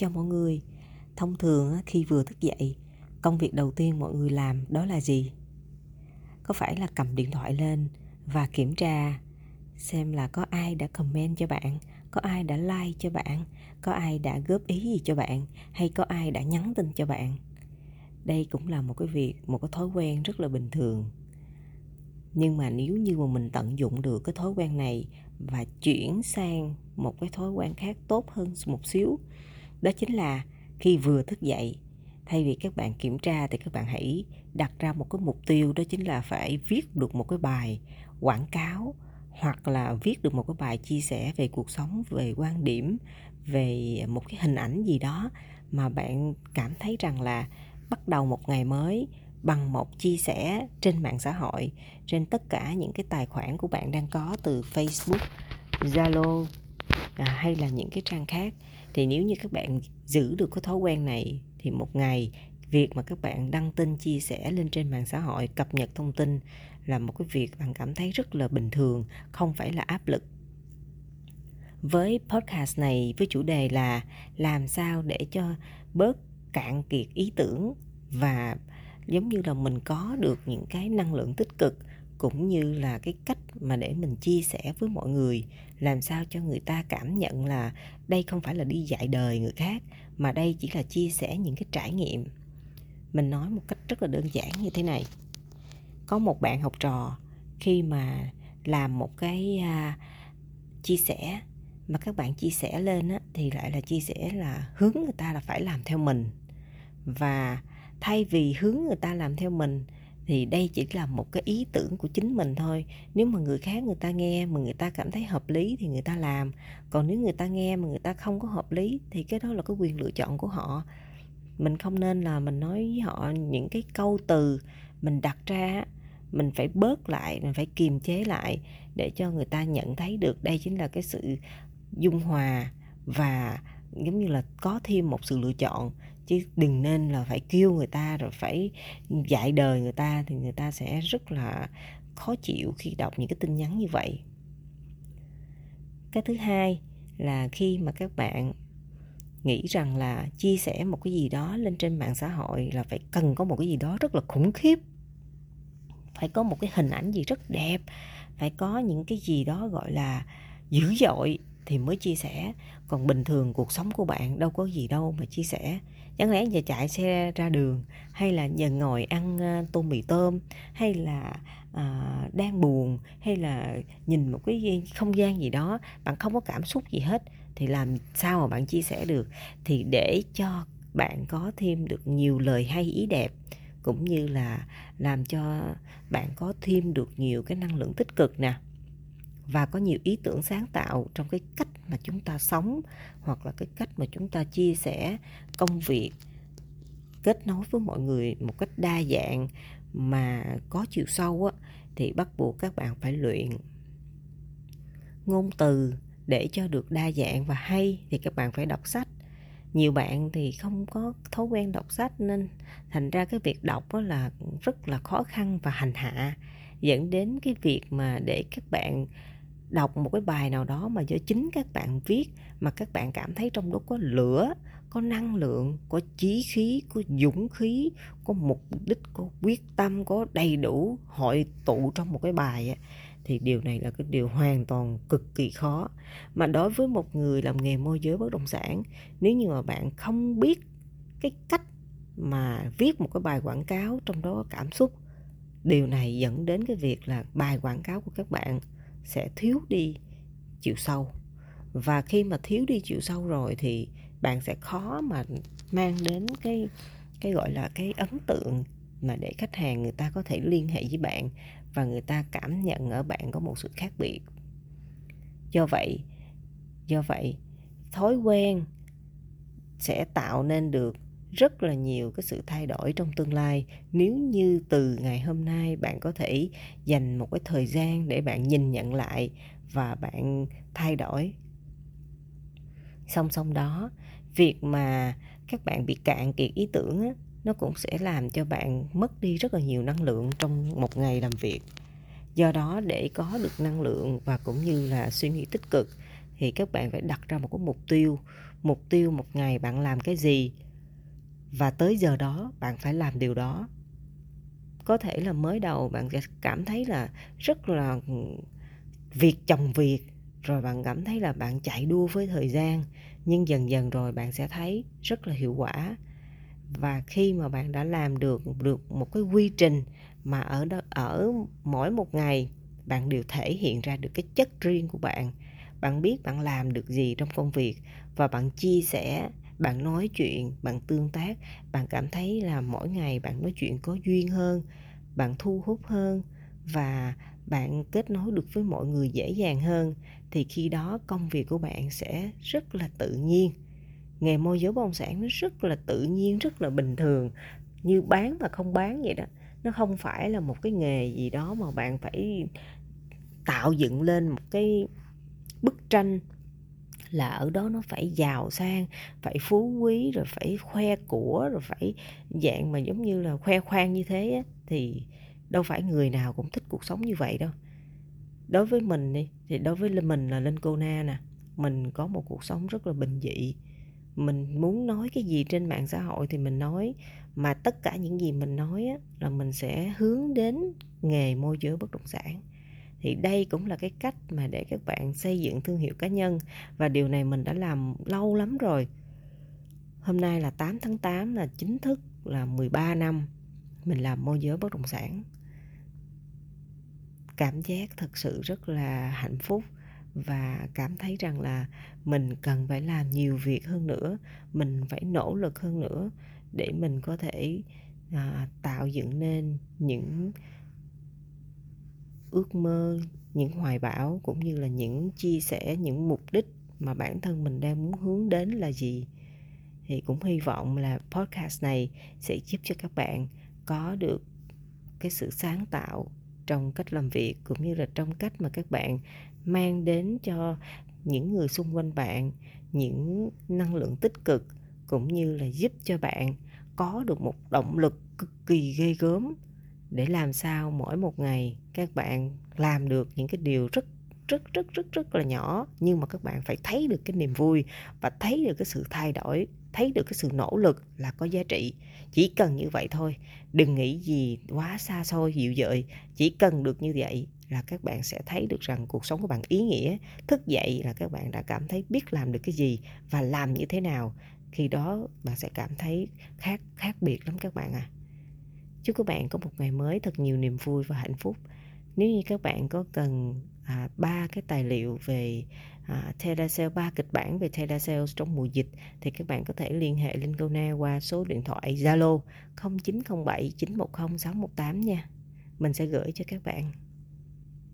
cho mọi người. Thông thường khi vừa thức dậy, công việc đầu tiên mọi người làm đó là gì? Có phải là cầm điện thoại lên và kiểm tra, xem là có ai đã comment cho bạn, có ai đã like cho bạn, có ai đã góp ý gì cho bạn, hay có ai đã nhắn tin cho bạn? Đây cũng là một cái việc, một cái thói quen rất là bình thường. Nhưng mà nếu như mà mình tận dụng được cái thói quen này và chuyển sang một cái thói quen khác tốt hơn một xíu đó chính là khi vừa thức dậy thay vì các bạn kiểm tra thì các bạn hãy đặt ra một cái mục tiêu đó chính là phải viết được một cái bài quảng cáo hoặc là viết được một cái bài chia sẻ về cuộc sống về quan điểm về một cái hình ảnh gì đó mà bạn cảm thấy rằng là bắt đầu một ngày mới bằng một chia sẻ trên mạng xã hội trên tất cả những cái tài khoản của bạn đang có từ Facebook, Zalo à, hay là những cái trang khác thì nếu như các bạn giữ được cái thói quen này, thì một ngày việc mà các bạn đăng tin, chia sẻ lên trên mạng xã hội, cập nhật thông tin là một cái việc bạn cảm thấy rất là bình thường, không phải là áp lực. Với podcast này, với chủ đề là làm sao để cho bớt cạn kiệt ý tưởng và giống như là mình có được những cái năng lượng tích cực cũng như là cái cách mà để mình chia sẻ với mọi người làm sao cho người ta cảm nhận là đây không phải là đi dạy đời người khác mà đây chỉ là chia sẻ những cái trải nghiệm. Mình nói một cách rất là đơn giản như thế này. Có một bạn học trò khi mà làm một cái à, chia sẻ mà các bạn chia sẻ lên á, thì lại là chia sẻ là hướng người ta là phải làm theo mình. Và thay vì hướng người ta làm theo mình thì đây chỉ là một cái ý tưởng của chính mình thôi. Nếu mà người khác người ta nghe mà người ta cảm thấy hợp lý thì người ta làm. Còn nếu người ta nghe mà người ta không có hợp lý thì cái đó là cái quyền lựa chọn của họ. Mình không nên là mình nói với họ những cái câu từ mình đặt ra mình phải bớt lại, mình phải kiềm chế lại để cho người ta nhận thấy được đây chính là cái sự dung hòa và giống như là có thêm một sự lựa chọn chứ đừng nên là phải kêu người ta rồi phải dạy đời người ta thì người ta sẽ rất là khó chịu khi đọc những cái tin nhắn như vậy. Cái thứ hai là khi mà các bạn nghĩ rằng là chia sẻ một cái gì đó lên trên mạng xã hội là phải cần có một cái gì đó rất là khủng khiếp, phải có một cái hình ảnh gì rất đẹp, phải có những cái gì đó gọi là dữ dội thì mới chia sẻ. Còn bình thường cuộc sống của bạn đâu có gì đâu mà chia sẻ chẳng lẽ giờ chạy xe ra đường hay là giờ ngồi ăn ờ, tô mì tôm hay là à, đang buồn hay là nhìn một cái không gian gì đó bạn không có cảm xúc gì hết thì làm sao mà bạn chia sẻ được? Thì để cho bạn có thêm được nhiều lời hay ý đẹp cũng như là làm cho bạn có thêm được nhiều cái năng lượng tích cực nè và có nhiều ý tưởng sáng tạo trong cái cách mà chúng ta sống hoặc là cái cách mà chúng ta chia sẻ công việc, kết nối với mọi người một cách đa dạng mà có chiều sâu á, thì bắt buộc các bạn phải luyện ngôn từ để cho được đa dạng và hay thì các bạn phải đọc sách. Nhiều bạn thì không có thói quen đọc sách nên thành ra cái việc đọc đó là rất là khó khăn và hành hạ, dẫn đến cái việc mà để các bạn đọc một cái bài nào đó mà do chính các bạn viết mà các bạn cảm thấy trong đó có lửa, có năng lượng, có chí khí, có dũng khí, có mục đích, có quyết tâm, có đầy đủ hội tụ trong một cái bài thì điều này là cái điều hoàn toàn cực kỳ khó. Mà đối với một người làm nghề môi giới bất động sản, nếu như mà bạn không biết cái cách mà viết một cái bài quảng cáo trong đó có cảm xúc, điều này dẫn đến cái việc là bài quảng cáo của các bạn sẽ thiếu đi chiều sâu. Và khi mà thiếu đi chiều sâu rồi thì bạn sẽ khó mà mang đến cái cái gọi là cái ấn tượng mà để khách hàng người ta có thể liên hệ với bạn và người ta cảm nhận ở bạn có một sự khác biệt. Do vậy do vậy, thói quen sẽ tạo nên được rất là nhiều cái sự thay đổi trong tương lai. Nếu như từ ngày hôm nay bạn có thể dành một cái thời gian để bạn nhìn nhận lại và bạn thay đổi. Song song đó việc mà các bạn bị cạn kiệt ý tưởng á, nó cũng sẽ làm cho bạn mất đi rất là nhiều năng lượng trong một ngày làm việc. Do đó để có được năng lượng và cũng như là suy nghĩ tích cực thì các bạn phải đặt ra một cái mục tiêu. Mục tiêu một ngày bạn làm cái gì? Và tới giờ đó, bạn phải làm điều đó. Có thể là mới đầu bạn sẽ cảm thấy là rất là ừ, việc chồng việc, rồi bạn cảm thấy là bạn chạy đua với thời gian, nhưng dần dần rồi bạn sẽ thấy rất là hiệu quả. Và khi mà bạn đã làm được được một cái quy trình mà ở đó, ở mỗi một ngày, bạn đều thể hiện ra được cái chất riêng của bạn. Bạn biết bạn làm được gì trong công việc và bạn chia sẻ bạn nói chuyện, bạn tương tác, bạn cảm thấy là mỗi ngày bạn nói chuyện có duyên hơn, bạn thu hút hơn và bạn kết nối được với mọi người dễ dàng hơn, thì khi đó công việc của bạn sẽ rất là tự nhiên. Nghề môi giới bất động sản nó rất là tự nhiên, rất là bình thường, như bán và không bán vậy đó. Nó không phải là một cái nghề gì đó mà bạn phải tạo dựng lên một cái bức tranh là ở đó nó phải giàu sang phải phú quý rồi phải khoe của rồi phải dạng mà giống như là khoe khoang như thế á, thì đâu phải người nào cũng thích cuộc sống như vậy đâu. Đối với mình đi thì đối với mình là linh cô na nè mình có một cuộc sống rất là bình dị. Mình muốn nói cái gì trên mạng xã hội thì mình nói mà tất cả những gì mình nói á, là mình sẽ hướng đến nghề môi giới bất động sản thì đây cũng là cái cách mà để các bạn xây dựng thương hiệu cá nhân và điều này mình đã làm lâu lắm rồi. Hôm nay là 8 tháng 8 là chính thức là 13 năm mình làm môi giới bất động sản. Cảm giác thật sự rất là hạnh phúc và cảm thấy rằng là mình cần phải làm nhiều việc hơn nữa mình phải nỗ lực hơn nữa để mình có thể à, tạo dựng nên những ước mơ, những hoài bão cũng như là những chia sẻ, những mục đích mà bản thân mình đang muốn hướng đến là gì. Thì cũng hy vọng là podcast này sẽ giúp cho các bạn có được cái sự sáng tạo trong cách làm việc cũng như là trong cách mà các bạn mang đến cho những người xung quanh bạn những năng lượng tích cực cũng như là giúp cho bạn có được một động lực cực kỳ ghê gớm để làm sao mỗi một ngày các bạn làm được những cái điều rất rất rất rất rất là nhỏ, nhưng mà các bạn phải thấy được cái niềm vui và thấy được cái sự thay đổi, thấy được cái sự nỗ lực là có giá trị. Chỉ cần như vậy thôi, đừng nghĩ gì quá xa xôi, dịu dợi. Chỉ cần được như vậy là các bạn sẽ thấy được rằng cuộc sống của bạn ý nghĩa. Thức dậy là các bạn đã cảm thấy biết làm được cái gì và làm như thế nào. Khi đó bạn sẽ cảm thấy khác khác biệt lắm các bạn à chúc các bạn có một ngày mới thật nhiều niềm vui và hạnh phúc. Nếu như các bạn có cần à, ba cái tài liệu về à, telesale ba kịch bản về telesale trong mùa dịch thì các bạn có thể liên hệ Linh Gona qua số điện thoại Zalo 0907 910 618 nha. Mình sẽ gửi cho các bạn.